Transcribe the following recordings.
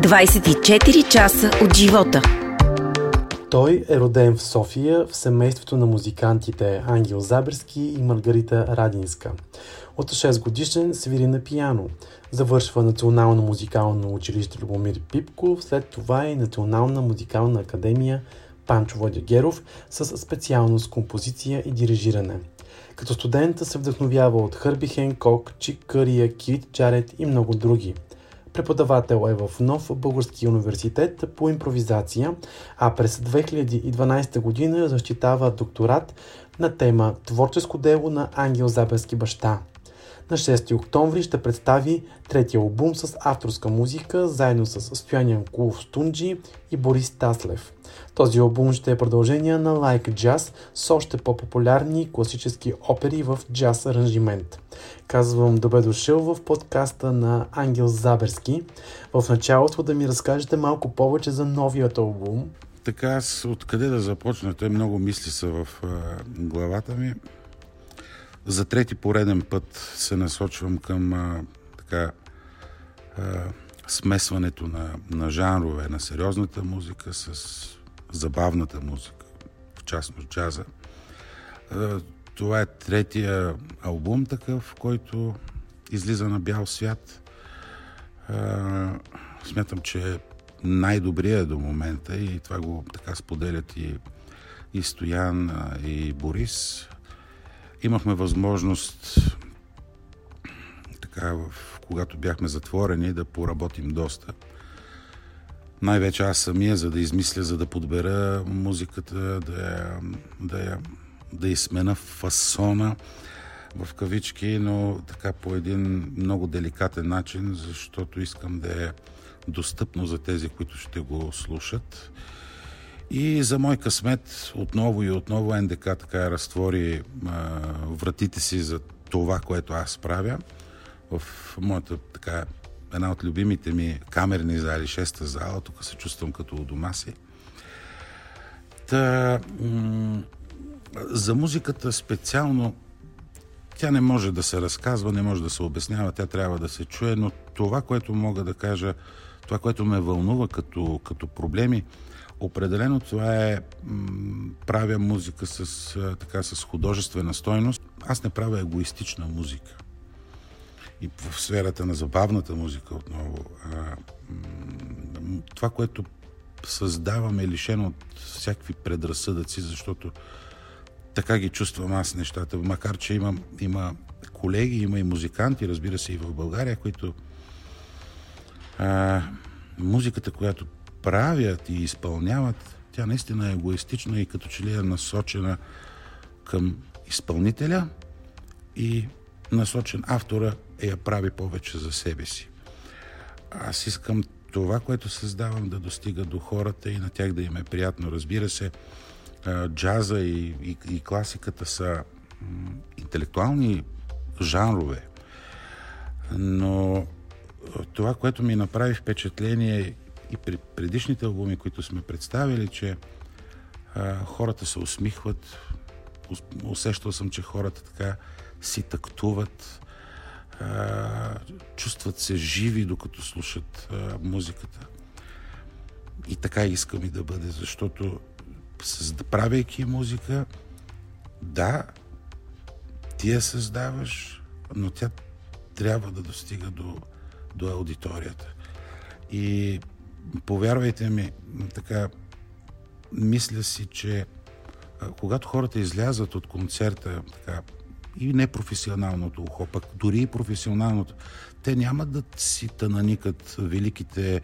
24 часа от живота. Той е роден в София в семейството на музикантите Ангел Заберски и Маргарита Радинска. От 6 годишен свири на пияно. Завършва Национално музикално училище Любомир Пипков, след това и Национална музикална академия Панчо Водягеров с специалност композиция и дирижиране. Като студента се вдъхновява от Хърби Хенкок, Чик Кърия, Кит Джарет и много други. Преподавател е в Нов Български университет по импровизация, а през 2012 година защитава докторат на тема Творческо дело на Ангел Забелски баща – на 6 октомври ще представи третия албум с авторска музика, заедно с Стоян Кулов Стунджи и Борис Таслев. Този албум ще е продължение на Like Jazz с още по-популярни класически опери в джаз аранжимент. Казвам добре дошъл в подкаста на Ангел Заберски. В началото да ми разкажете малко повече за новият албум. Така аз откъде да започна? Те много мисли са в главата ми. За трети пореден път се насочвам към а, така а, смесването на, на жанрове, на сериозната музика с забавната музика, в частност джаза. А, това е третия албум такъв, който излиза на бял свят. А, смятам, че е най-добрия до момента и това го така споделят и, и Стоян, и Борис имахме възможност така, в, когато бяхме затворени, да поработим доста. Най-вече аз самия, за да измисля, за да подбера музиката, да я, да я, да я смена фасона в кавички, но така по един много деликатен начин, защото искам да е достъпно за тези, които ще го слушат. И за мой късмет отново и отново НДК така разтвори а, вратите си за това, което аз правя. В моята така една от любимите ми камерни зали, шеста зала, тук се чувствам като у дома си. Та, м- за музиката специално тя не може да се разказва, не може да се обяснява, тя трябва да се чуе, но това, което мога да кажа, това, което ме вълнува като, като проблеми, Определено това е правя музика с, така, с художествена стойност. Аз не правя егоистична музика. И в сферата на забавната музика отново. А, това, което създавам е лишено от всякакви предразсъдъци, защото така ги чувствам аз нещата. Макар, че имам, има колеги, има и музиканти, разбира се, и в България, които а, музиката, която правят и изпълняват, тя наистина е егоистична и като че ли е насочена към изпълнителя и насочен автора е я прави повече за себе си. Аз искам това, което създавам, да достига до хората и на тях да им е приятно. Разбира се, джаза и, и, и класиката са интелектуални жанрове, но това, което ми направи впечатление и при предишните албуми, които сме представили, че а, хората се усмихват. Усещал съм, че хората така си тактуват, а, чувстват се живи, докато слушат а, музиката. И така искам и да бъде, защото правейки музика, да, ти я създаваш, но тя трябва да достига до, до аудиторията. И повярвайте ми, така, мисля си, че когато хората излязат от концерта, така, и непрофесионалното ухо, пък дори и професионалното, те няма да си тананикат великите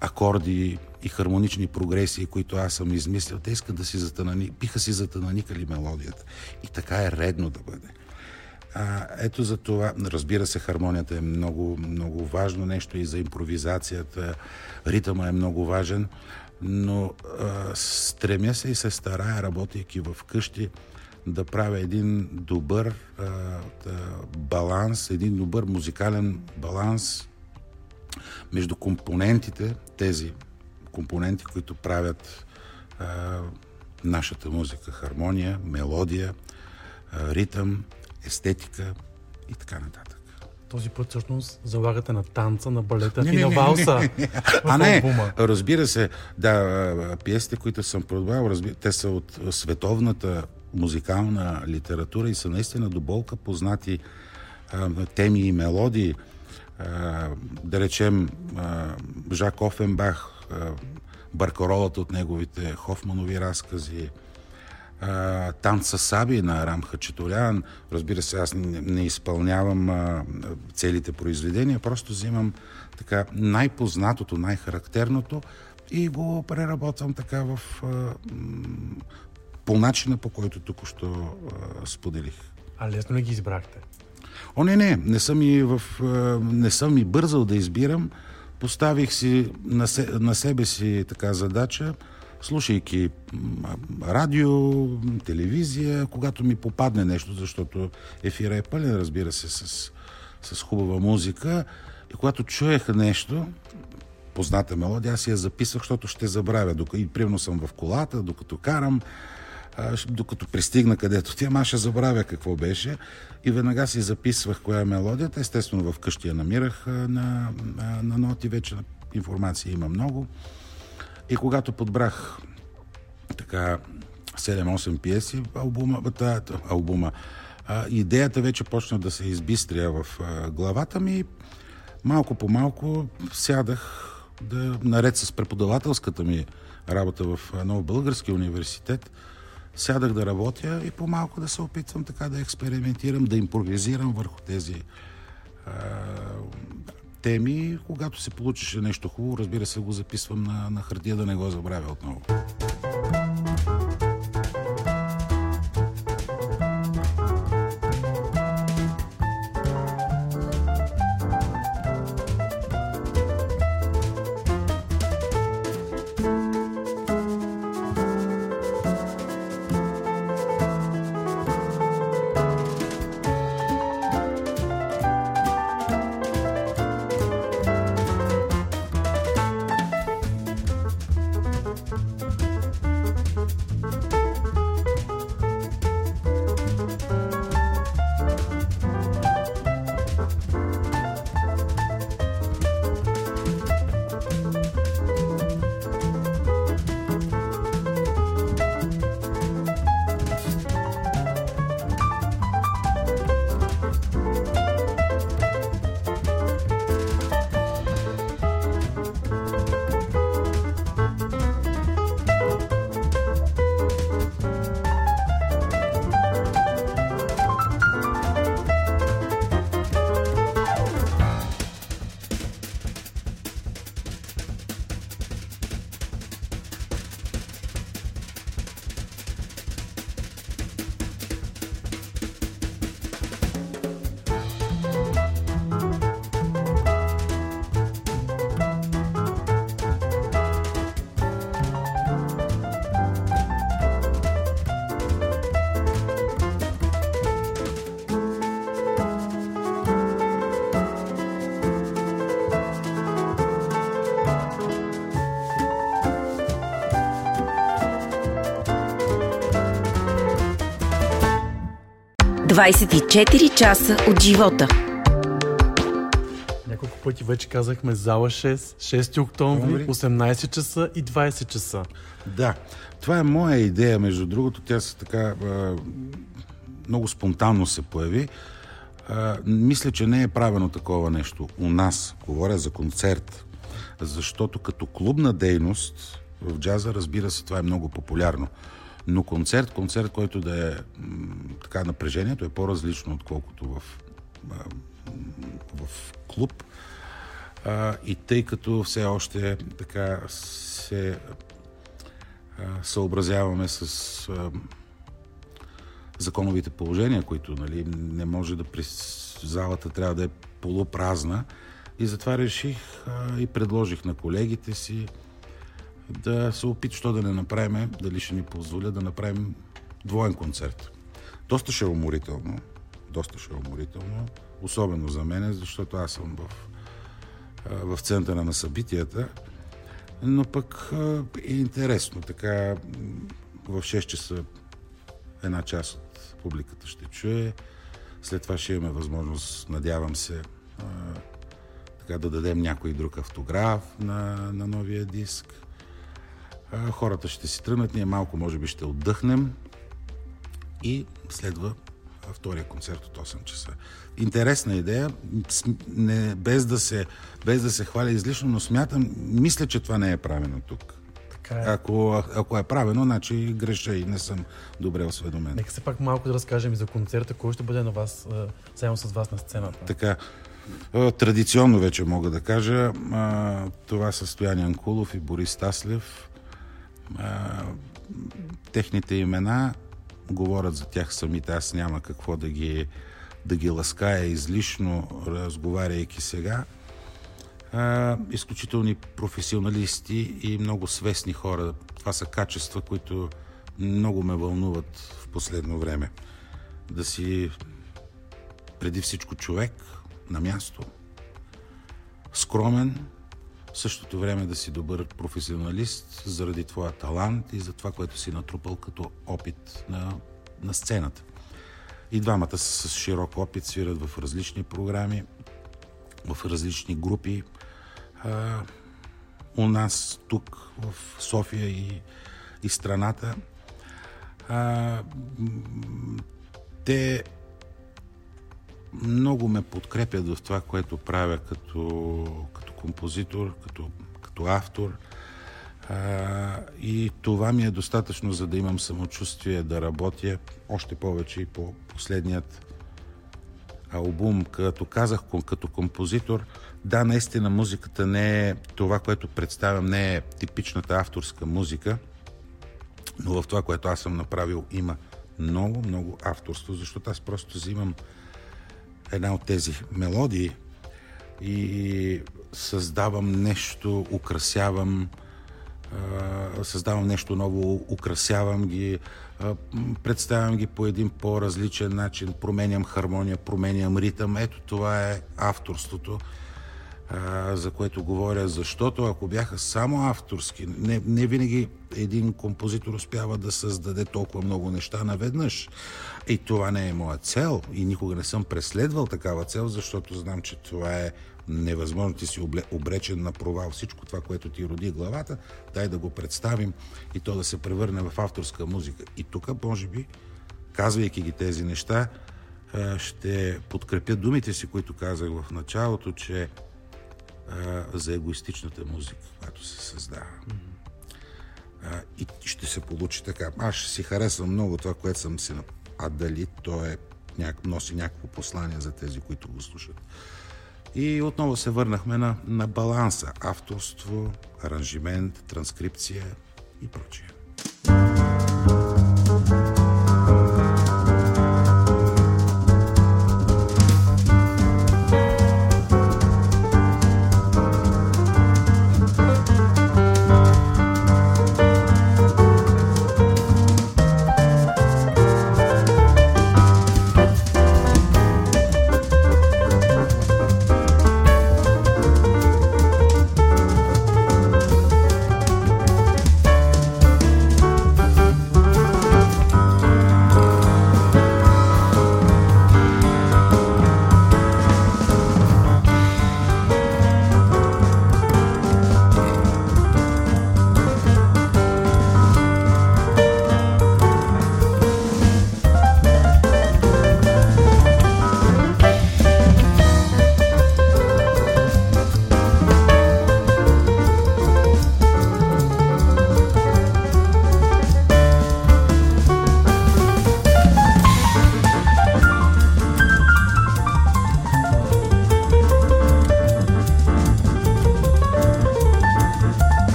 акорди и хармонични прогресии, които аз съм измислил. Те искат да си затанани, биха си затананикали мелодията. И така е редно да бъде. А, ето за това, разбира се, хармонията е много, много важно нещо и за импровизацията. Ритъма е много важен, но а, стремя се и се старая, работейки в къщи, да правя един добър а, да, баланс, един добър музикален баланс между компонентите, тези компоненти, които правят а, нашата музика, хармония, мелодия, а, ритъм, естетика и така нататък. този път всъщност залагате на танца, на балета не, и не, на валса. Не, не, не. А не, разбира се, да, пиесите, които съм продавал, те са от световната музикална литература и са наистина до болка познати а, теми и мелодии. А, да речем, а, Жак Офенбах, а, Баркаролата от неговите Хофманови разкази, а, танца Саби на Рам Хачатурян. Разбира се, аз не, не изпълнявам а, целите произведения, просто взимам така най-познатото, най-характерното и го преработвам така в а, по начина, по който тук що споделих. А лесно ли ги избрахте? О, не, не. Не съм и, в, не съм и бързал да избирам. Поставих си на, се, на себе си така задача, слушайки радио, телевизия, когато ми попадне нещо, защото ефира е пълен, разбира се, с, с хубава музика. И когато чуех нещо, позната мелодия, аз я записвах, защото ще забравя. И примерно съм в колата, докато карам, докато пристигна където тя, аз ще забравя какво беше и веднага си записвах коя е мелодията. Естествено, в къщи я намирах на, на, на ноти, вече информация има много. И когато подбрах така 7-8 пиеси, албума, тая, албума а, идеята вече почна да се избистря в а, главата ми. Малко по малко сядах да, наред с преподавателската ми работа в Нов Български университет, сядах да работя и по-малко да се опитвам така да експериментирам, да импровизирам върху тези а, теми. Когато се получише нещо хубаво, разбира се, го записвам на, на хартия да не го забравя отново. 24 часа от живота. Няколко пъти вече казахме зала 6, 6 октомври, 18 часа и 20 часа. Да, това е моя идея, между другото. Тя се така много спонтанно се появи. мисля, че не е правено такова нещо у нас. Говоря за концерт. Защото като клубна дейност в джаза, разбира се, това е много популярно. Но концерт, концерт, който да е така напрежението е по-различно, отколкото в, в клуб. И тъй като все още така се съобразяваме с законовите положения, които нали, не може да при залата трябва да е полупразна. И затова реших а, и предложих на колегите си да се опит, що да не направим, дали ще ни позволя да направим двоен концерт. Доста ще е уморително, доста ще е уморително, особено за мен, защото аз съм в, в центъра на събитията, но пък е интересно. Така в 6 часа една част от публиката ще чуе, след това ще имаме възможност, надявам се, така да дадем някой друг автограф на, на новия диск. А, хората ще си тръгнат, ние малко може би ще отдъхнем и следва втория концерт от 8 часа. Интересна идея, не, без, да се, без да се хваля излишно, но смятам, мисля, че това не е правено тук. Така е. Ако, ако е правено, значи греша и не съм добре осведомен. Нека се пак малко да разкажем и за концерта, кой ще бъде на вас, заедно с вас на сцената. Така, традиционно вече мога да кажа, това са Стоян Янкулов и Борис Таслев. Техните имена говорят за тях самите. Аз няма какво да ги, да ги лаская излишно, разговаряйки сега. А, изключителни професионалисти и много свестни хора. Това са качества, които много ме вълнуват в последно време. Да си преди всичко човек на място, скромен, в същото време да си добър професионалист заради твоя талант и за това, което си натрупал като опит на, на сцената. И двамата са с широк опит, свират в различни програми, в различни групи. А, у нас тук в София и, и страната. А, те много ме подкрепят в това, което правя като, като композитор, като, като автор. А, и това ми е достатъчно, за да имам самочувствие да работя още повече и по последният албум. Като казах като композитор, да, наистина музиката не е това, което представям, не е типичната авторска музика, но в това, което аз съм направил, има много, много авторство, защото аз просто взимам една от тези мелодии и създавам нещо, украсявам, създавам нещо ново, украсявам ги, представям ги по един по-различен начин, променям хармония, променям ритъм. Ето това е авторството за което говоря, защото ако бяха само авторски, не, не винаги един композитор успява да създаде толкова много неща наведнъж. И това не е моя цел и никога не съм преследвал такава цел, защото знам, че това е невъзможно. Ти си обречен на провал. Всичко това, което ти роди главата, дай да го представим и то да се превърне в авторска музика. И тук, може би, казвайки ги тези неща, ще подкрепя думите си, които казах в началото, че а, за егоистичната музика, която се създава. А, и ще се получи така. Аз ще си харесвам много това, което съм си... А дали то е, няк... носи някакво послание за тези, които го слушат. И отново се върнахме на, на баланса. Авторство, аранжимент, транскрипция и прочие.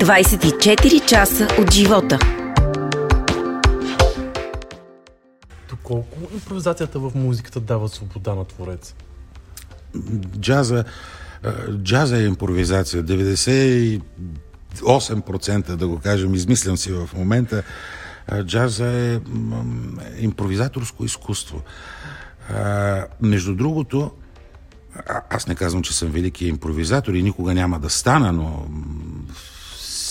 24 часа от живота. Доколко импровизацията в музиката дава свобода на твореца? Джаза, джаза е импровизация. 98% да го кажем, измислям си в момента, джаза е импровизаторско изкуство. Между другото, аз не казвам, че съм велики импровизатор и никога няма да стана, но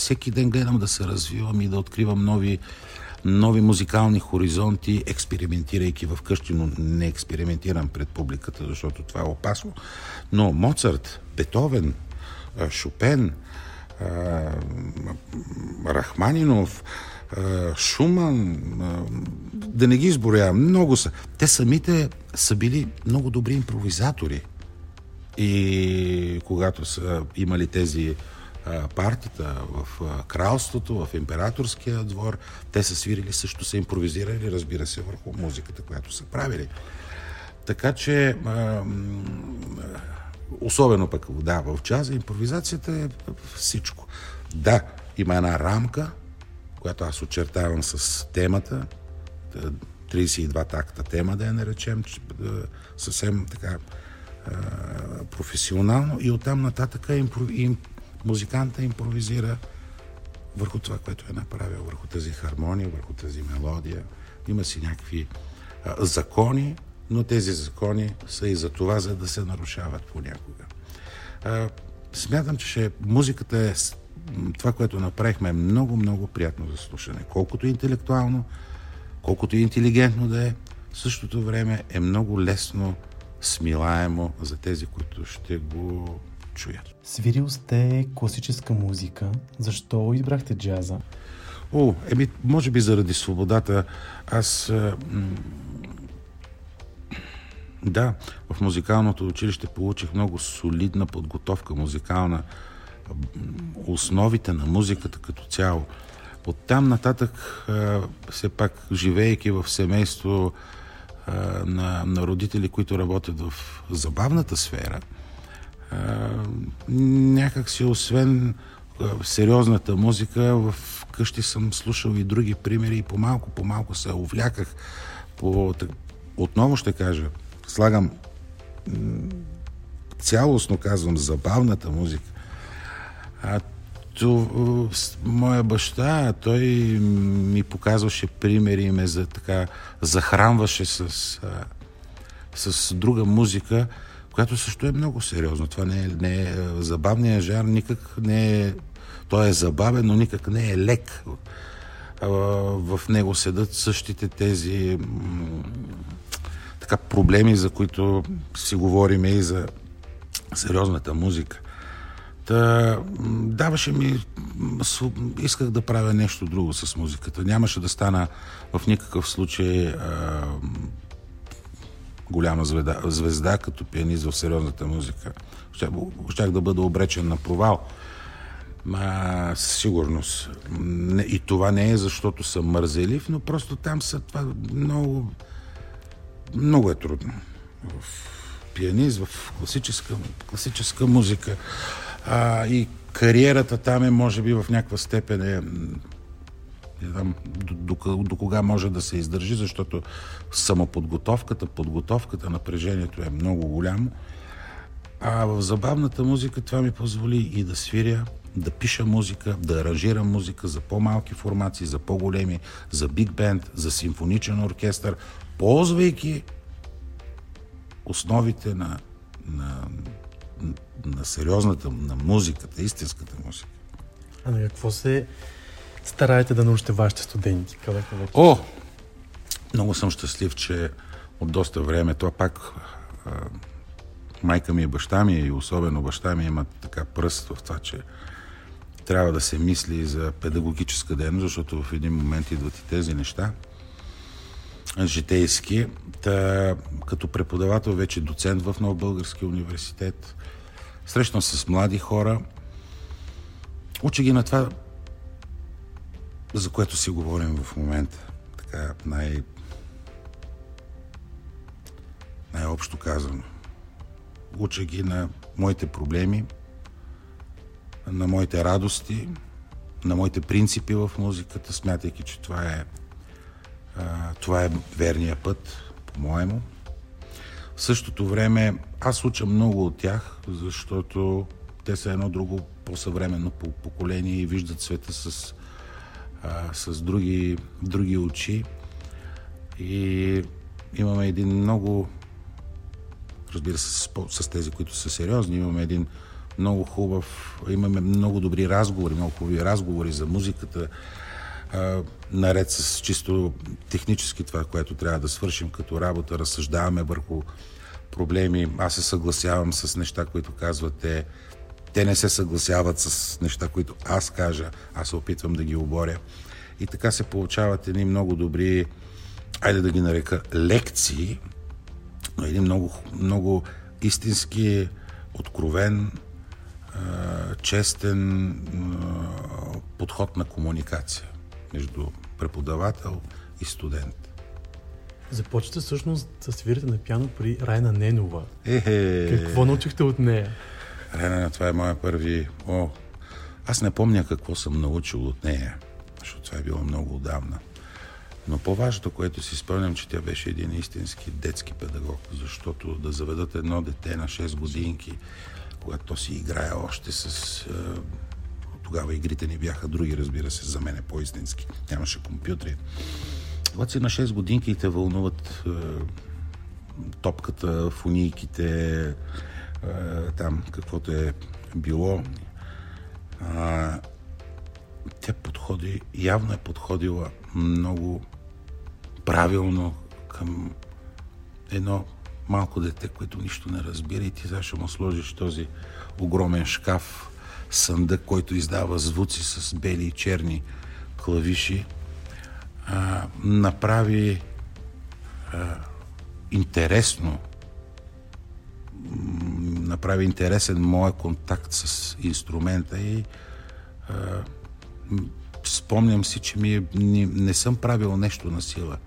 всеки ден гледам да се развивам и да откривам нови, нови музикални хоризонти, експериментирайки в къщи, но не експериментирам пред публиката, защото това е опасно. Но Моцарт, Бетовен, Шопен, Рахманинов, Шуман, да не ги изборявам, много са. Те самите са били много добри импровизатори. И когато са имали тези партията в кралството, в императорския двор, те са свирили, също са импровизирали, разбира се, върху музиката, която са правили. Така че, особено пък да, в джаза, импровизацията е всичко. Да, има една рамка, която аз очертавам с темата, 32 такта тема, да я наречем, съвсем така професионално и оттам нататък импров... музиканта импровизира върху това, което е направил, върху тази хармония, върху тази мелодия. Има си някакви а, закони, но тези закони са и за това, за да се нарушават понякога. А, смятам, че музиката е това, което направихме, е много, много приятно за слушане. Колкото е интелектуално, колкото е интелигентно да е, в същото време е много лесно смилаемо за тези, които ще го чуят. Свирил сте класическа музика. Защо избрахте джаза? О, еми, може би заради свободата. Аз... да, в музикалното училище получих много солидна подготовка музикална. Основите на музиката като цяло. Оттам нататък, все пак, живеейки в семейство, на, на родители, които работят в забавната сфера, някак си освен сериозната музика, в къщи съм слушал и други примери и по-малко, по-малко се увляках. По, отново ще кажа, слагам цялостно казвам забавната музика. А то, моя баща, той ми показваше примери ме за, така, захранваше с, с друга музика, която също е много сериозно. Това не е, не е забавният жар, никак не е... Той е забавен, но никак не е лек. В него седат същите тези така проблеми, за които си говорим и за сериозната музика. Та, даваше ми... Исках да правя нещо друго с музиката. Нямаше да стана в никакъв случай голяма звезда, звезда като пианист в сериозната музика. Щях, щях да бъда обречен на провал. А, със сигурност. И това не е защото съм мързелив, но просто там са това много... Много е трудно. В пианист, в класическа, класическа музика. А, и кариерата там е, може би, в някаква степен е не знам до, до, до кога може да се издържи, защото самоподготовката, подготовката, напрежението е много голямо. А в забавната музика това ми позволи и да свиря, да пиша музика, да аранжирам музика за по-малки формации, за по-големи, за биг бенд, за симфоничен оркестър, ползвайки основите на, на, на сериозната, на музиката, истинската музика. А на какво се стараете да научите вашите студенти? Къде, къде? О! Много съм щастлив, че от доста време, това пак а, майка ми и баща ми, и особено баща ми имат така пръст в това, че трябва да се мисли за педагогическа дейност, защото в един момент идват и тези неща житейски. Та, като преподавател, вече доцент в Нов Български университет, Срещам се с млади хора. Учи ги на това, за което си говорим в момента. Така най... най-общо казано. Уча ги на моите проблеми, на моите радости, на моите принципи в музиката, смятайки, че това е, а, това е верния път, по-моему. В същото време аз уча много от тях, защото те са едно друго по-съвременно поколение и виждат света с, а, с други, други очи. И имаме един много, разбира се, с, с тези, които са сериозни, имаме един много хубав, имаме много добри разговори, много хубави разговори за музиката, а, наред с чисто технически това, което трябва да свършим като работа, разсъждаваме върху проблеми. Аз се съгласявам с неща, които казвате. Те не се съгласяват с неща, които аз кажа. Аз се опитвам да ги оборя. И така се получават едни много добри, айде да ги нарека, лекции, но един много, много истински, откровен, честен подход на комуникация между преподавател и студент. Започвате всъщност да свирите на пиано при Райна Ненова. Е-е. Какво научихте от нея? Райна, това е моя първи... О, аз не помня какво съм научил от нея, защото това е било много отдавна. Но по-важното, което си спомням, че тя беше един истински детски педагог, защото да заведат едно дете на 6 годинки, когато то си играе още с... Тогава игрите ни бяха други, разбира се, за мен е по-истински. Нямаше компютри. Когато си на 6 годинки и те вълнуват е, топката, фунийките, е, там каквото е било, а, тя подходи, явно е подходила много правилно към едно малко дете, което нищо не разбира и ти ще му сложиш този огромен шкаф, съндък, който издава звуци с бели и черни клавиши, а, направи а, интересно направи интересен моят контакт с инструмента и а, спомням си, че ми е, не, не съм правил нещо на сила.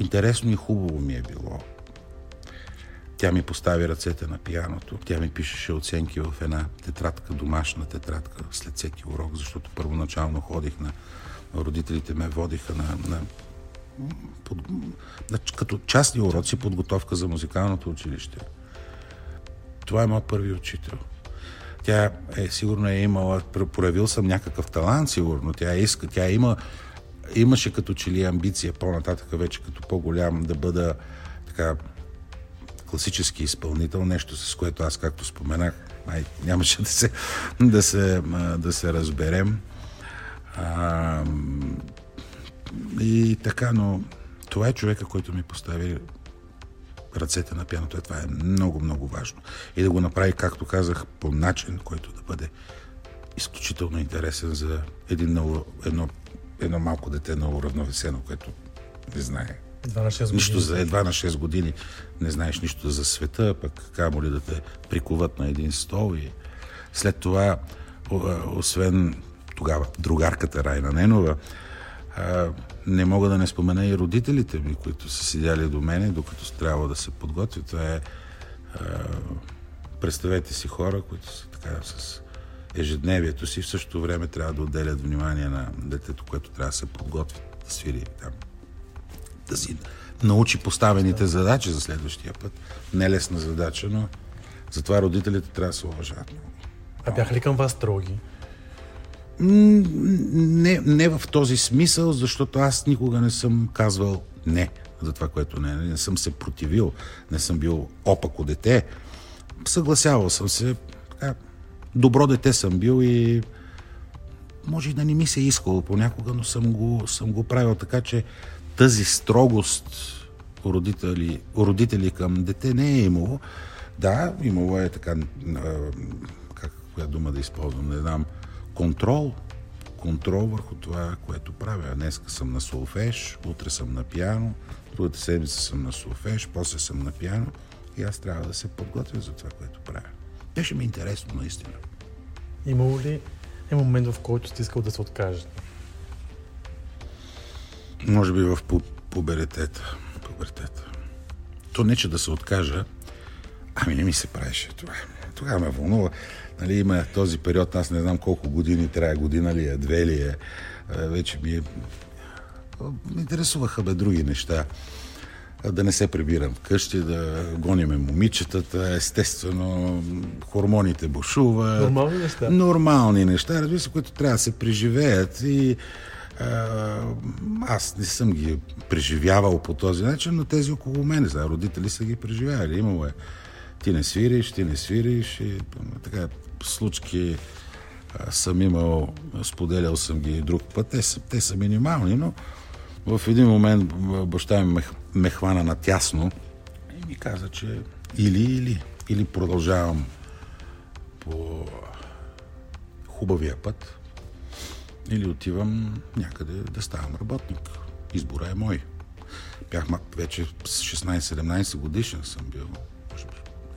Интересно и хубаво ми е било. Тя ми постави ръцете на пияното. Тя ми пишеше оценки в една тетрадка, домашна тетрадка, след всеки урок, защото първоначално ходих на... Родителите ме водиха на, на, под, на като частни уроци подготовка за музикалното училище. Това е моят първи учител. Тя е, сигурно е имала, проявил съм някакъв талант, сигурно. Тя иска, тя има, имаше като че ли амбиция по-нататък, вече като по-голям, да бъда така класически изпълнител, нещо с което аз, както споменах, май, нямаше да се, да се, да се разберем. А, и така, но това е човека, който ми постави ръцете на пианото. Е, това е много, много важно. И да го направи, както казах, по начин, който да бъде изключително интересен за един, едно, едно малко дете на уравновесено, което не знае едва на 6 години. Нищо за едва на 6 години не знаеш нищо за света, пък камо ли да те прикуват на един стол и след това, освен тогава другарката Райна Ненова, не мога да не спомена и родителите ми, които са седяли до мене, докато трябва да се подготвят. Това е представете си хора, които са така с ежедневието си, в същото време трябва да отделят внимание на детето, което трябва да се подготви да свири там да си научи поставените задачи за следващия път. Не лесна задача, но затова родителите трябва да се уважават. А бяха ли към вас строги? Не, не в този смисъл, защото аз никога не съм казвал не за това, което не. Не съм се противил, не съм бил опако дете. Съгласявал съм се. Така, добро дете съм бил и може и да не ми се искало понякога, но съм го, съм го правил така, че тази строгост родители, родители към дете не е имало. Да, имало е така, как, коя дума да използвам, не знам, контрол, контрол върху това, което правя. Днеска съм на солфеж, утре съм на пиано, другата седмица съм на солфеж, после съм на пиано и аз трябва да се подготвя за това, което правя. Беше ми интересно, наистина. Имало ли е момент, в който сте искал да се откажете? Може би в пубертета. пубертета. То не, че да се откажа, ами не ми се правеше това. Тогава ме вълнува. Нали, има този период, аз не знам колко години трябва, година ли е, две ли е, вече ми е... Интересуваха бе други неща. Да не се прибирам вкъщи, да гониме момичетата, естествено, хормоните бушуват. Нормални неща. Нормални неща, разбира се, които трябва да се преживеят и аз не съм ги преживявал по този начин, но тези около мен, за родители са ги преживявали. Имало е ти не свириш, ти не свириш и така случки съм имал, споделял съм ги друг път. Те са, те са минимални, но в един момент баща ми ме, ме хвана на тясно и ми каза, че или, или, или продължавам по хубавия път, или отивам някъде да ставам работник. Избора е мой. Бях вече с 16-17 годишен съм бил.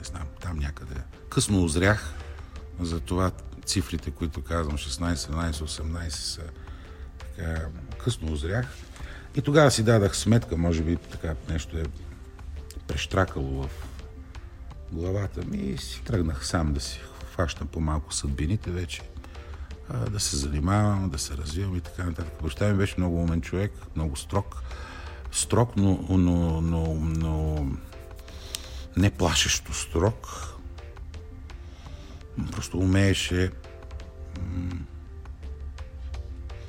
Не знам, там някъде. Късно озрях, затова цифрите, които казвам, 16, 17, 18 са така, късно озрях. И тогава си дадах сметка, може би така нещо е прещракало в главата ми и си тръгнах сам да си фащам по малко съдбините вече да се занимавам, да се развивам и така нататък. Баща ми беше много умен човек, много строг. Строг, но, но, но, но не плашещо строг. Просто умееше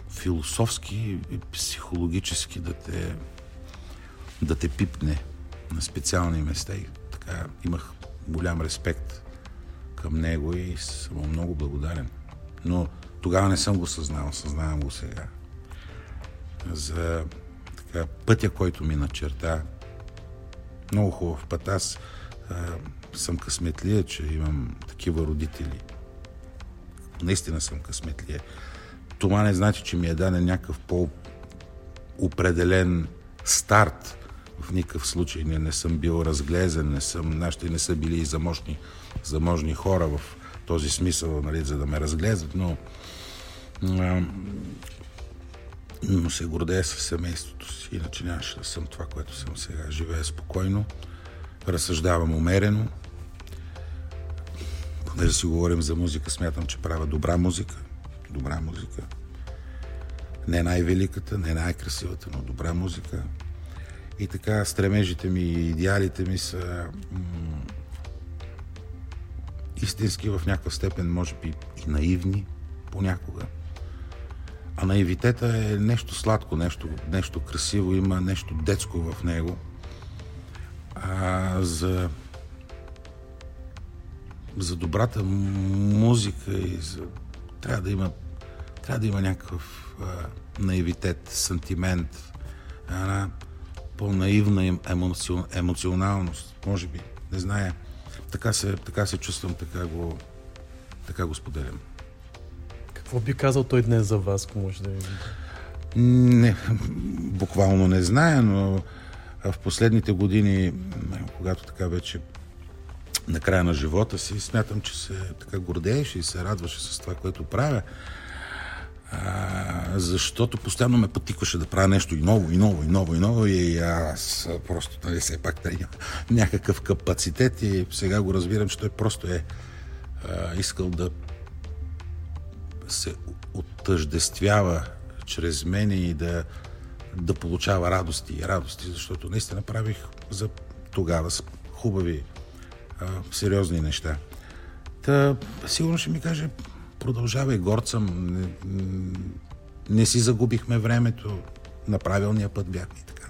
философски и психологически да те, да те пипне на специални места. И така имах голям респект към него и съм много благодарен. Но тогава не съм го съзнал, съзнавам го сега. За така, пътя, който ми начерта. Много хубав път. Аз а, съм късметлия, че имам такива родители. Наистина съм късметлия. Това не значи, че ми е даден някакъв по-определен старт. В никакъв случай не, не съм бил разглезен, не съм, нашите не са били и заможни, заможни хора в този смисъл, нали, за да ме разглезат, но но се гордея с семейството си, иначе нямаше да съм това, което съм сега. Живея спокойно, разсъждавам умерено. Понеже си говорим за музика, смятам, че правя добра музика. Добра музика. Не най-великата, не най-красивата, но добра музика. И така стремежите ми и идеалите ми са м- истински в някаква степен, може би и наивни понякога. А наивитета е нещо сладко, нещо, нещо красиво, има нещо детско в него. А, за, за добрата музика и за, трябва да има трябва да има някакъв а, наивитет, сантимент, една по-наивна емоцион, емоционалност, може би, не зная. Така се, така се чувствам, така го, така го споделям. Какво би казал той днес за вас, ако може да ви Не, буквално не зная, но в последните години, когато така вече на края на живота си, смятам, че се така гордееше и се радваше с това, което правя. А, защото постоянно ме пътикваше да правя нещо и ново, и ново, и ново, и ново. И аз просто, нали, все пак да има някакъв капацитет и сега го разбирам, че той просто е а, искал да се оттъждествява чрез мен и да, да получава радости и радости, защото наистина правих за тогава хубави, а, сериозни неща. Та, сигурно ще ми каже, продължавай, горд съм, не, не си загубихме времето, на правилния път бяхме и така.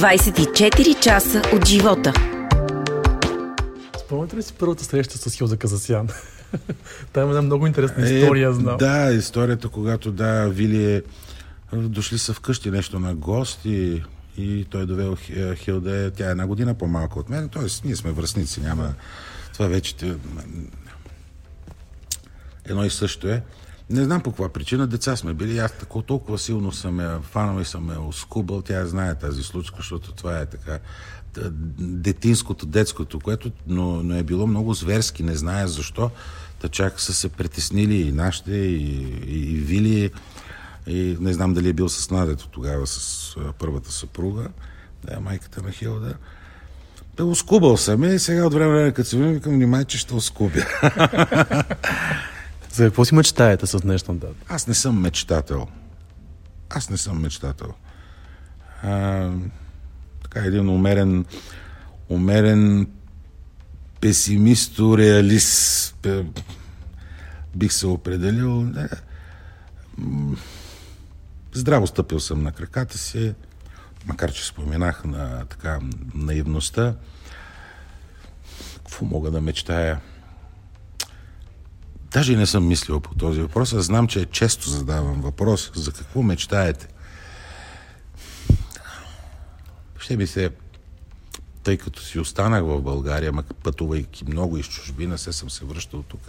24 часа от живота. Спомняте ли си първата среща с Хилда Казасян? Там е една много интересна история, е, знам. Да, историята, когато да, Вили е дошли са вкъщи нещо на гости и той е довел Хилда, тя е една година по-малка от мен, т.е. ние сме връзници, няма... Това вече едно и също е. Не знам по каква причина, деца сме били, аз тако, толкова силно съм я фанал и съм я оскубал, тя знае тази случка, защото това е така детинското, детското, което, но, но е било много зверски, не знае защо. Та чак са се притеснили и нашите, и, и, и Вили, и не знам дали е бил с Надето тогава, с първата съпруга, да, майката на Хилда. Да, оскубал съм и сега от време време, като се викам, внимай, че ще оскубя. За какво си мечтаете с днешна дата? Аз не съм мечтател. Аз не съм мечтател. А, така един умерен, умерен песимисто-реалист бих се определил. Не. Здраво стъпил съм на краката си, макар че споменах на така наивността. Какво мога да мечтая? Даже не съм мислил по този въпрос, а знам, че често задавам въпрос за какво мечтаете. Ще ми се, тъй като си останах в България, пътувайки много из чужбина, се съм се връщал тук.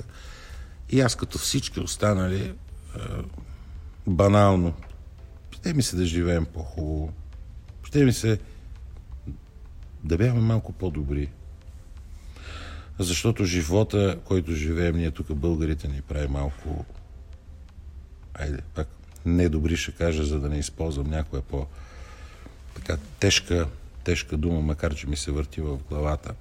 И аз като всички останали, банално, ще ми се да живеем по-хубаво. Ще ми се да бяхме малко по-добри. Защото живота, който живеем ние тук, българите ни прави малко... Айде, пак недобри ще кажа, за да не използвам някоя по така тежка, тежка дума, макар че ми се върти в главата.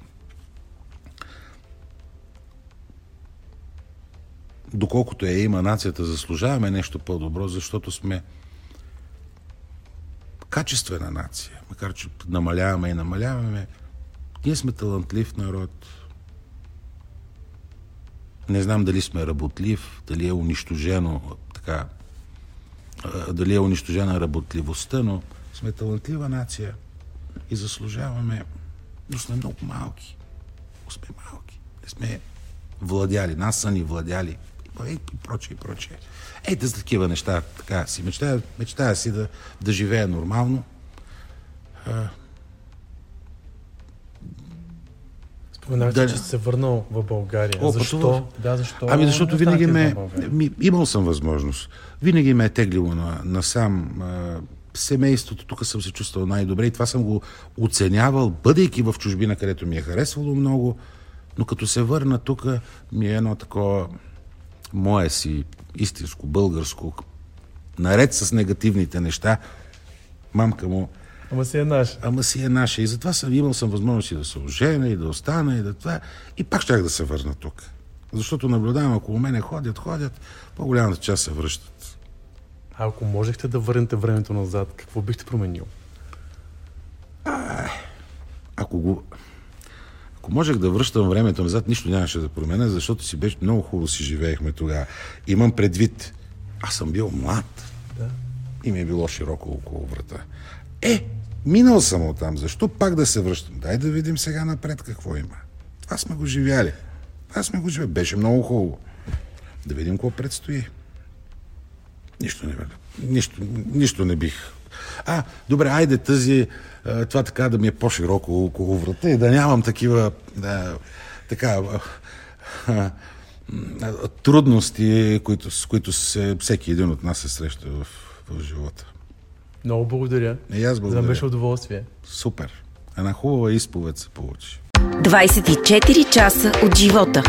Доколкото я има нацията, заслужаваме нещо по-добро, защото сме качествена нация. Макар че намаляваме и намаляваме, ние сме талантлив народ, не знам дали сме работлив, дали е унищожено така, дали е унищожена работливостта, но сме талантлива нация и заслужаваме, но сме много малки. Но сме малки. Не сме владяли. Нас са ни владяли. И прочее, и прочее. Ей, за такива неща, така си мечтая, мечтая си да, да живея нормално. Споменахте, да. че се върнал в България. О, защо? Пътувах. Да, защо? Ами защото винаги ме... Ми, имал съм възможност. Винаги ме е теглило на, насам. А, семейството, тук съм се чувствал най-добре и това съм го оценявал, бъдейки в чужбина, където ми е харесвало много, но като се върна тук, ми е едно такова мое си истинско, българско, наред с негативните неща, мамка му Ама си е наша. Ама си е наша. И затова съм имал съм възможност и да се оженя, и да остана, и да това. И пак щях да се върна тук. Защото наблюдавам, около мене ходят, ходят, по-голямата част се връщат. А ако можехте да върнете времето назад, какво бихте променил? А, ако го... Ако можех да връщам времето назад, нищо нямаше да променя, защото си беше много хубаво си живеехме тогава. Имам предвид, аз съм бил млад. Да. И ми е било широко около врата. Е, Минал съм от там. Защо пак да се връщам? Дай да видим сега напред какво има. Това сме го живяли. Това сме го живяли. Беше много хубаво. Да видим какво предстои. Нищо не, нищо, нищо не бих. А, добре, айде тази, това така да ми е по-широко около врата и да нямам такива да, така, трудности, които, с които се, всеки един от нас се среща в, в живота. Много благодаря. И аз благодаря. За беше удоволствие. Супер. Една хубава изповед се получи. 24 часа от живота.